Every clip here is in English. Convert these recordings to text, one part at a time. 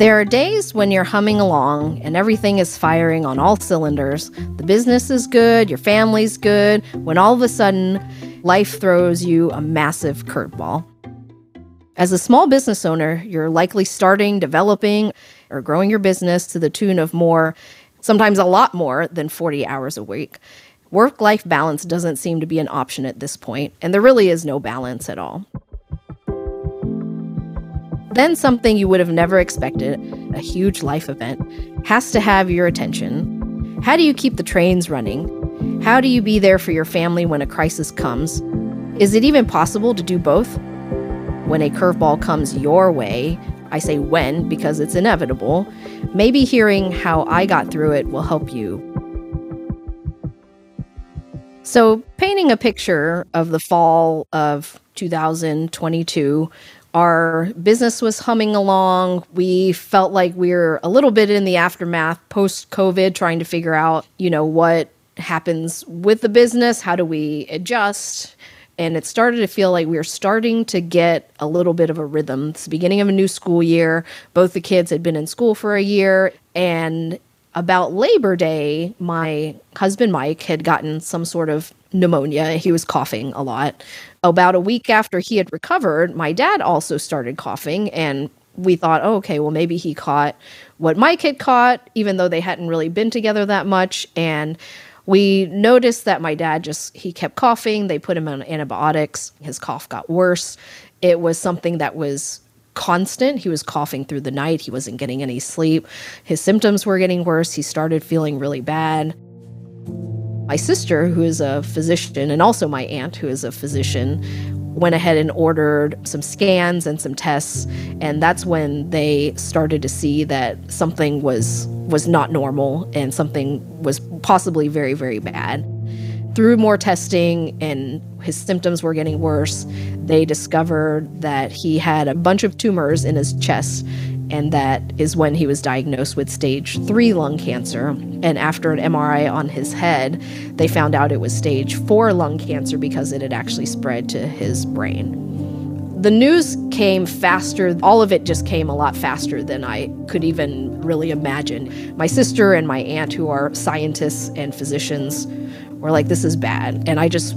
There are days when you're humming along and everything is firing on all cylinders. The business is good, your family's good, when all of a sudden, life throws you a massive curveball. As a small business owner, you're likely starting, developing, or growing your business to the tune of more, sometimes a lot more than 40 hours a week. Work life balance doesn't seem to be an option at this point, and there really is no balance at all. Then something you would have never expected, a huge life event, has to have your attention. How do you keep the trains running? How do you be there for your family when a crisis comes? Is it even possible to do both? When a curveball comes your way, I say when because it's inevitable, maybe hearing how I got through it will help you. So, painting a picture of the fall of 2022 our business was humming along. We felt like we were a little bit in the aftermath post COVID, trying to figure out, you know, what happens with the business. How do we adjust? And it started to feel like we were starting to get a little bit of a rhythm. It's the beginning of a new school year. Both the kids had been in school for a year. And about Labor Day, my husband Mike had gotten some sort of pneumonia. He was coughing a lot. About a week after he had recovered, my dad also started coughing, and we thought, oh, okay, well, maybe he caught what Mike had caught, even though they hadn't really been together that much. And we noticed that my dad just, he kept coughing. They put him on antibiotics. His cough got worse. It was something that was constant. He was coughing through the night. He wasn't getting any sleep. His symptoms were getting worse. He started feeling really bad. My sister, who is a physician, and also my aunt, who is a physician, went ahead and ordered some scans and some tests and that's when they started to see that something was was not normal and something was possibly very very bad through more testing and his symptoms were getting worse they discovered that he had a bunch of tumors in his chest and that is when he was diagnosed with stage three lung cancer. And after an MRI on his head, they found out it was stage four lung cancer because it had actually spread to his brain. The news came faster, all of it just came a lot faster than I could even really imagine. My sister and my aunt, who are scientists and physicians, were like, This is bad. And I just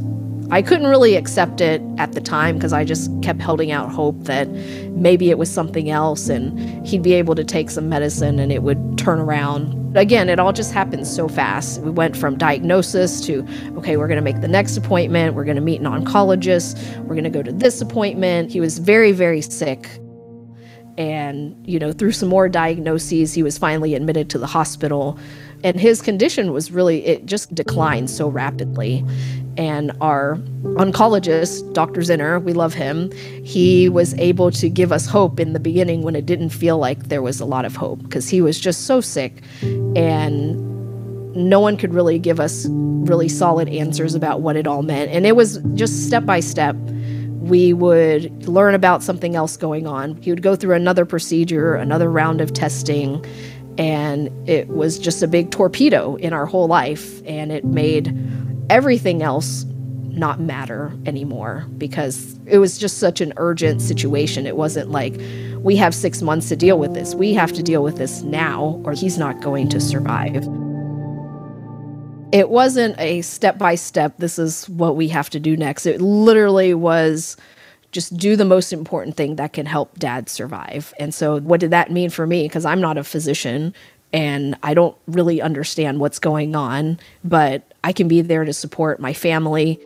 I couldn't really accept it at the time because I just kept holding out hope that maybe it was something else and he'd be able to take some medicine and it would turn around. Again, it all just happened so fast. We went from diagnosis to, okay, we're going to make the next appointment. We're going to meet an oncologist. We're going to go to this appointment. He was very, very sick. And, you know, through some more diagnoses, he was finally admitted to the hospital. And his condition was really, it just declined so rapidly and our oncologist, Dr. Zinner, we love him. He was able to give us hope in the beginning when it didn't feel like there was a lot of hope because he was just so sick and no one could really give us really solid answers about what it all meant. And it was just step by step. We would learn about something else going on. He would go through another procedure, another round of testing, and it was just a big torpedo in our whole life. And it made everything else not matter anymore because it was just such an urgent situation. It wasn't like we have six months to deal with this. We have to deal with this now, or he's not going to survive. It wasn't a step by step, this is what we have to do next. It literally was just do the most important thing that can help dad survive. And so, what did that mean for me? Because I'm not a physician and I don't really understand what's going on, but I can be there to support my family.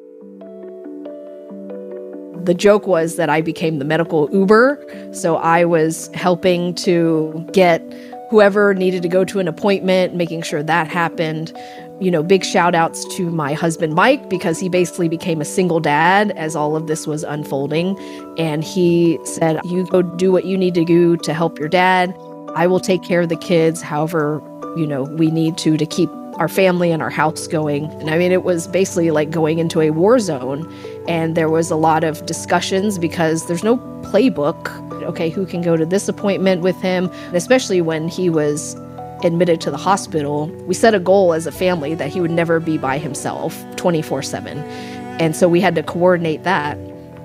The joke was that I became the medical Uber. So I was helping to get whoever needed to go to an appointment, making sure that happened. You know, big shout outs to my husband Mike because he basically became a single dad as all of this was unfolding. And he said, You go do what you need to do to help your dad. I will take care of the kids however, you know, we need to to keep our family and our house going. And I mean, it was basically like going into a war zone. And there was a lot of discussions because there's no playbook. Okay, who can go to this appointment with him? especially when he was admitted to the hospital, we set a goal as a family that he would never be by himself 24 7. And so we had to coordinate that.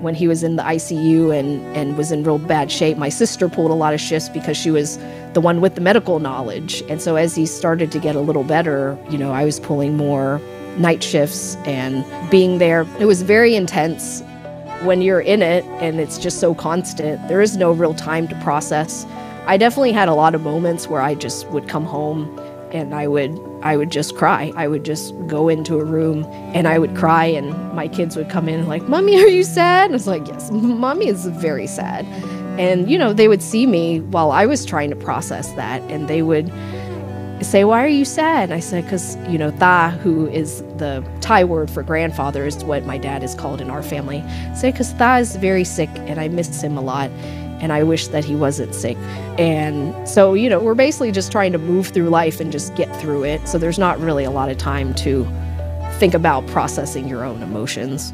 When he was in the ICU and, and was in real bad shape. My sister pulled a lot of shifts because she was the one with the medical knowledge. And so as he started to get a little better, you know, I was pulling more night shifts and being there. It was very intense when you're in it and it's just so constant. There is no real time to process. I definitely had a lot of moments where I just would come home and I would I would just cry. I would just go into a room and I would cry and my kids would come in like, "Mommy, are you sad?" And I was like, "Yes, Mommy is very sad." And you know, they would see me while I was trying to process that and they would say, Why are you sad? And I said, Because, you know, Tha, who is the Thai word for grandfather, is what my dad is called in our family. I said, Because Tha is very sick and I miss him a lot and I wish that he wasn't sick. And so, you know, we're basically just trying to move through life and just get through it. So there's not really a lot of time to think about processing your own emotions.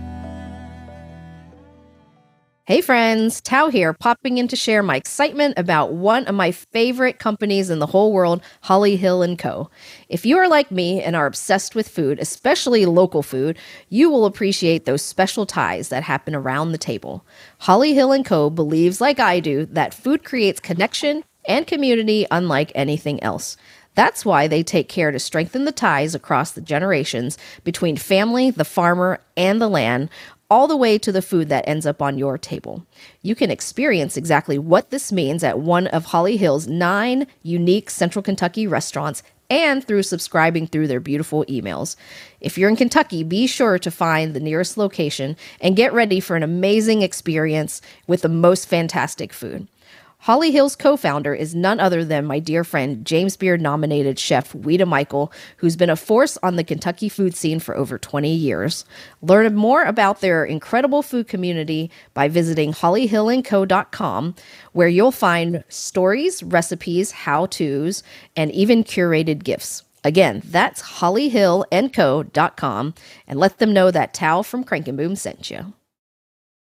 Hey friends, Toa here, popping in to share my excitement about one of my favorite companies in the whole world, Holly Hill & Co. If you are like me and are obsessed with food, especially local food, you will appreciate those special ties that happen around the table. Holly Hill & Co. believes like I do that food creates connection and community unlike anything else. That's why they take care to strengthen the ties across the generations between family, the farmer, and the land, all the way to the food that ends up on your table. You can experience exactly what this means at one of Holly Hill's nine unique Central Kentucky restaurants and through subscribing through their beautiful emails. If you're in Kentucky, be sure to find the nearest location and get ready for an amazing experience with the most fantastic food. Holly Hill's co founder is none other than my dear friend, James Beard nominated chef Ouita Michel, who's been a force on the Kentucky food scene for over 20 years. Learn more about their incredible food community by visiting hollyhillandco.com, where you'll find stories, recipes, how to's, and even curated gifts. Again, that's hollyhillandco.com, and let them know that Toa from Crank and Boom sent you.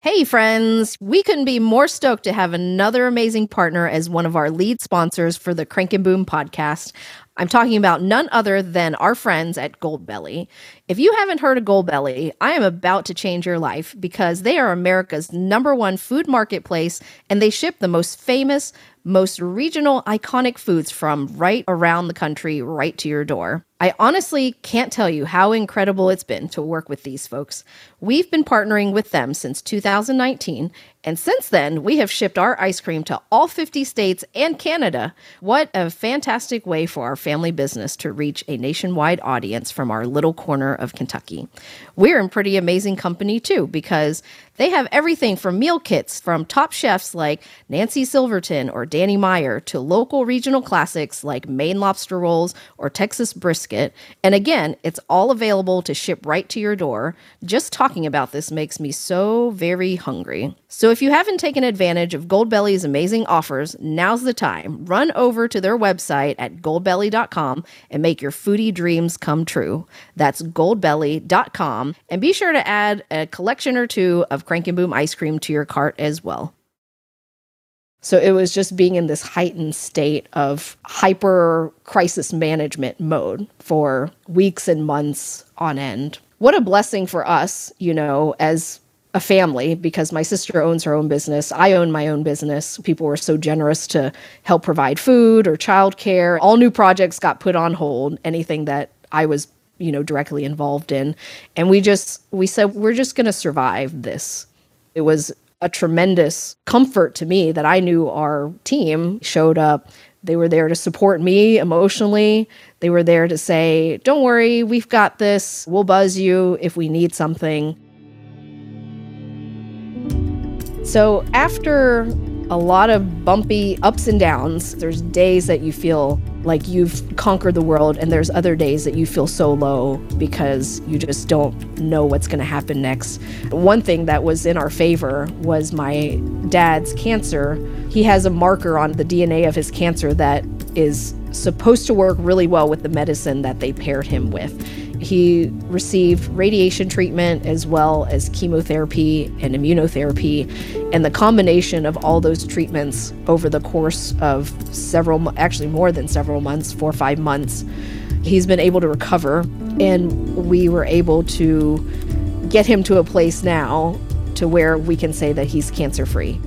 Hey, friends, we couldn't be more stoked to have another amazing partner as one of our lead sponsors for the Crank and Boom podcast. I'm talking about none other than our friends at Goldbelly. If you haven't heard of Goldbelly, I am about to change your life because they are America's number one food marketplace and they ship the most famous, most regional, iconic foods from right around the country right to your door. I honestly can't tell you how incredible it's been to work with these folks. We've been partnering with them since 2019, and since then, we have shipped our ice cream to all 50 states and Canada. What a fantastic way for our family business to reach a nationwide audience from our little corner of Kentucky. We're in pretty amazing company too, because they have everything from meal kits from top chefs like Nancy Silverton or Danny Meyer to local regional classics like Maine lobster rolls or Texas brisket. And again, it's all available to ship right to your door. Just talking about this makes me so very hungry. So if you haven't taken advantage of Goldbelly's amazing offers, now's the time. Run over to their website at goldbelly.com and make your foodie dreams come true. That's goldbelly.com. And be sure to add a collection or two of Crank and Boom ice cream to your cart as well. So it was just being in this heightened state of hyper crisis management mode for weeks and months on end. What a blessing for us, you know, as a family because my sister owns her own business. I own my own business. People were so generous to help provide food or childcare. All new projects got put on hold, anything that I was, you know, directly involved in. And we just we said we're just going to survive this. It was a tremendous comfort to me that I knew our team showed up. They were there to support me emotionally. They were there to say, "Don't worry, we've got this. We'll buzz you if we need something." So, after a lot of bumpy ups and downs, there's days that you feel like you've conquered the world, and there's other days that you feel so low because you just don't know what's going to happen next. One thing that was in our favor was my dad's cancer. He has a marker on the DNA of his cancer that is supposed to work really well with the medicine that they paired him with. He received radiation treatment as well as chemotherapy and immunotherapy. And the combination of all those treatments over the course of several, actually more than several months, four or five months, he's been able to recover. And we were able to get him to a place now to where we can say that he's cancer free.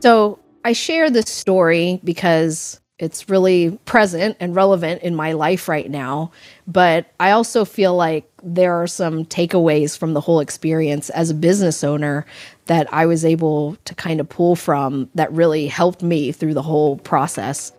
So I share this story because it's really present and relevant in my life right now. But I also feel like there are some takeaways from the whole experience as a business owner that I was able to kind of pull from that really helped me through the whole process.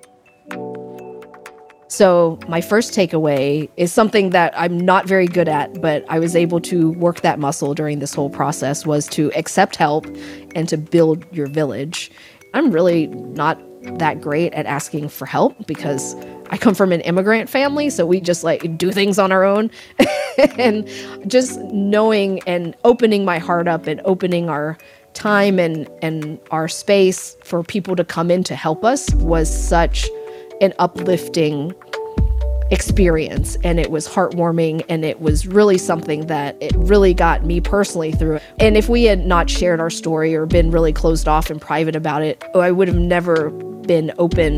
So, my first takeaway is something that I'm not very good at, but I was able to work that muscle during this whole process was to accept help and to build your village. I'm really not that great at asking for help because I come from an immigrant family, so we just like do things on our own. and just knowing and opening my heart up and opening our time and and our space for people to come in to help us was such an uplifting experience and it was heartwarming and it was really something that it really got me personally through and if we had not shared our story or been really closed off and private about it i would have never been open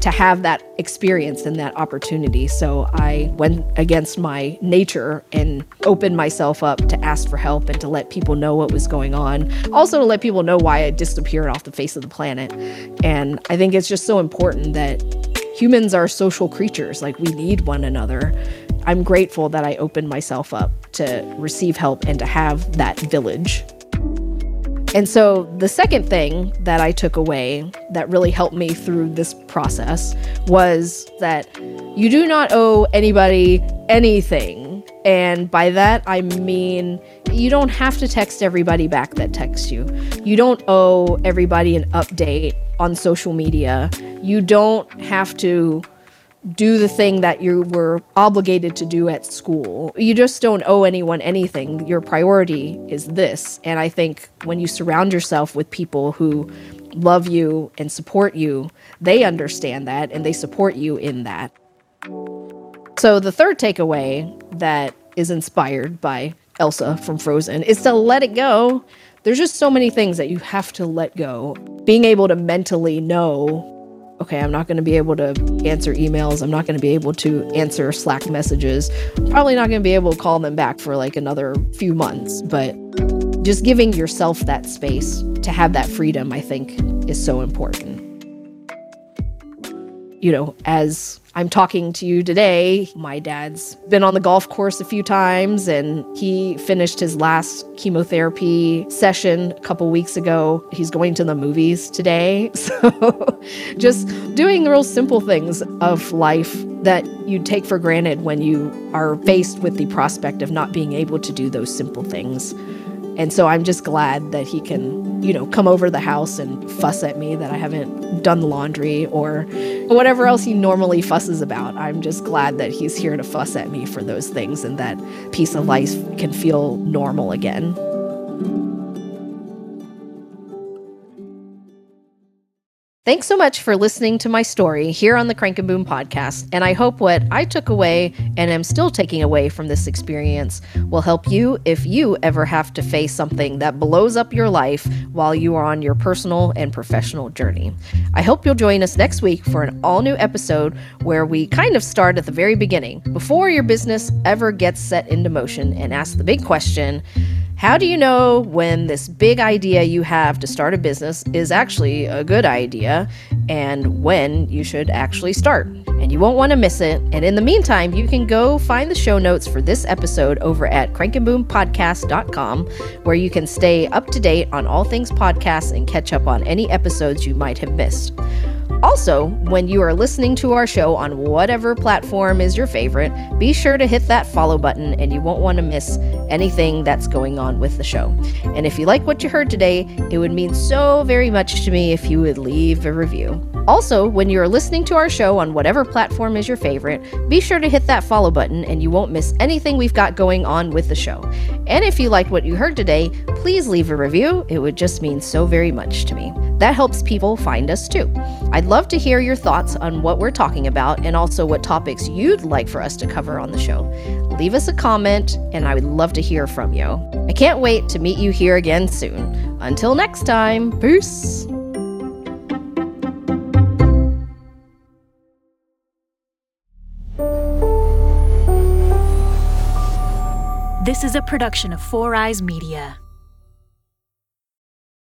to have that experience and that opportunity so i went against my nature and opened myself up to ask for help and to let people know what was going on also to let people know why i disappeared off the face of the planet and i think it's just so important that humans are social creatures, like we need one another. I'm grateful that I opened myself up to receive help and to have that village. And so, the second thing that I took away that really helped me through this process was that you do not owe anybody anything. And by that, I mean you don't have to text everybody back that texts you. You don't owe everybody an update on social media. You don't have to do the thing that you were obligated to do at school. You just don't owe anyone anything. Your priority is this. And I think when you surround yourself with people who love you and support you, they understand that and they support you in that. So the third takeaway that is inspired by Elsa from Frozen is to let it go. There's just so many things that you have to let go. Being able to mentally know, okay, I'm not going to be able to answer emails. I'm not going to be able to answer Slack messages. probably not going to be able to call them back for like another few months. But just giving yourself that space to have that freedom, I think, is so important. You know, as I'm talking to you today. My dad's been on the golf course a few times and he finished his last chemotherapy session a couple weeks ago. He's going to the movies today. So just doing the real simple things of life that you take for granted when you are faced with the prospect of not being able to do those simple things. And so I'm just glad that he can, you know, come over the house and fuss at me that I haven't done the laundry or whatever else he normally fusses about. I'm just glad that he's here to fuss at me for those things and that piece of life can feel normal again. Thanks so much for listening to my story here on the Crank and Boom podcast. And I hope what I took away and am still taking away from this experience will help you if you ever have to face something that blows up your life while you are on your personal and professional journey. I hope you'll join us next week for an all new episode where we kind of start at the very beginning, before your business ever gets set into motion, and ask the big question how do you know when this big idea you have to start a business is actually a good idea and when you should actually start? And you won't want to miss it. And in the meantime, you can go find the show notes for this episode over at crankandboompodcast.com, where you can stay up to date on all things podcasts and catch up on any episodes you might have missed. Also, when you are listening to our show on whatever platform is your favorite, be sure to hit that follow button and you won't want to miss anything that's going on with the show. And if you like what you heard today, it would mean so very much to me if you would leave a review. Also, when you're listening to our show on whatever platform is your favorite, be sure to hit that follow button and you won't miss anything we've got going on with the show. And if you liked what you heard today, please leave a review. It would just mean so very much to me. That helps people find us too. I'd love to hear your thoughts on what we're talking about and also what topics you'd like for us to cover on the show. Leave us a comment, and I would love to hear from you. I can't wait to meet you here again soon. Until next time, peace. This is a production of Four Eyes Media.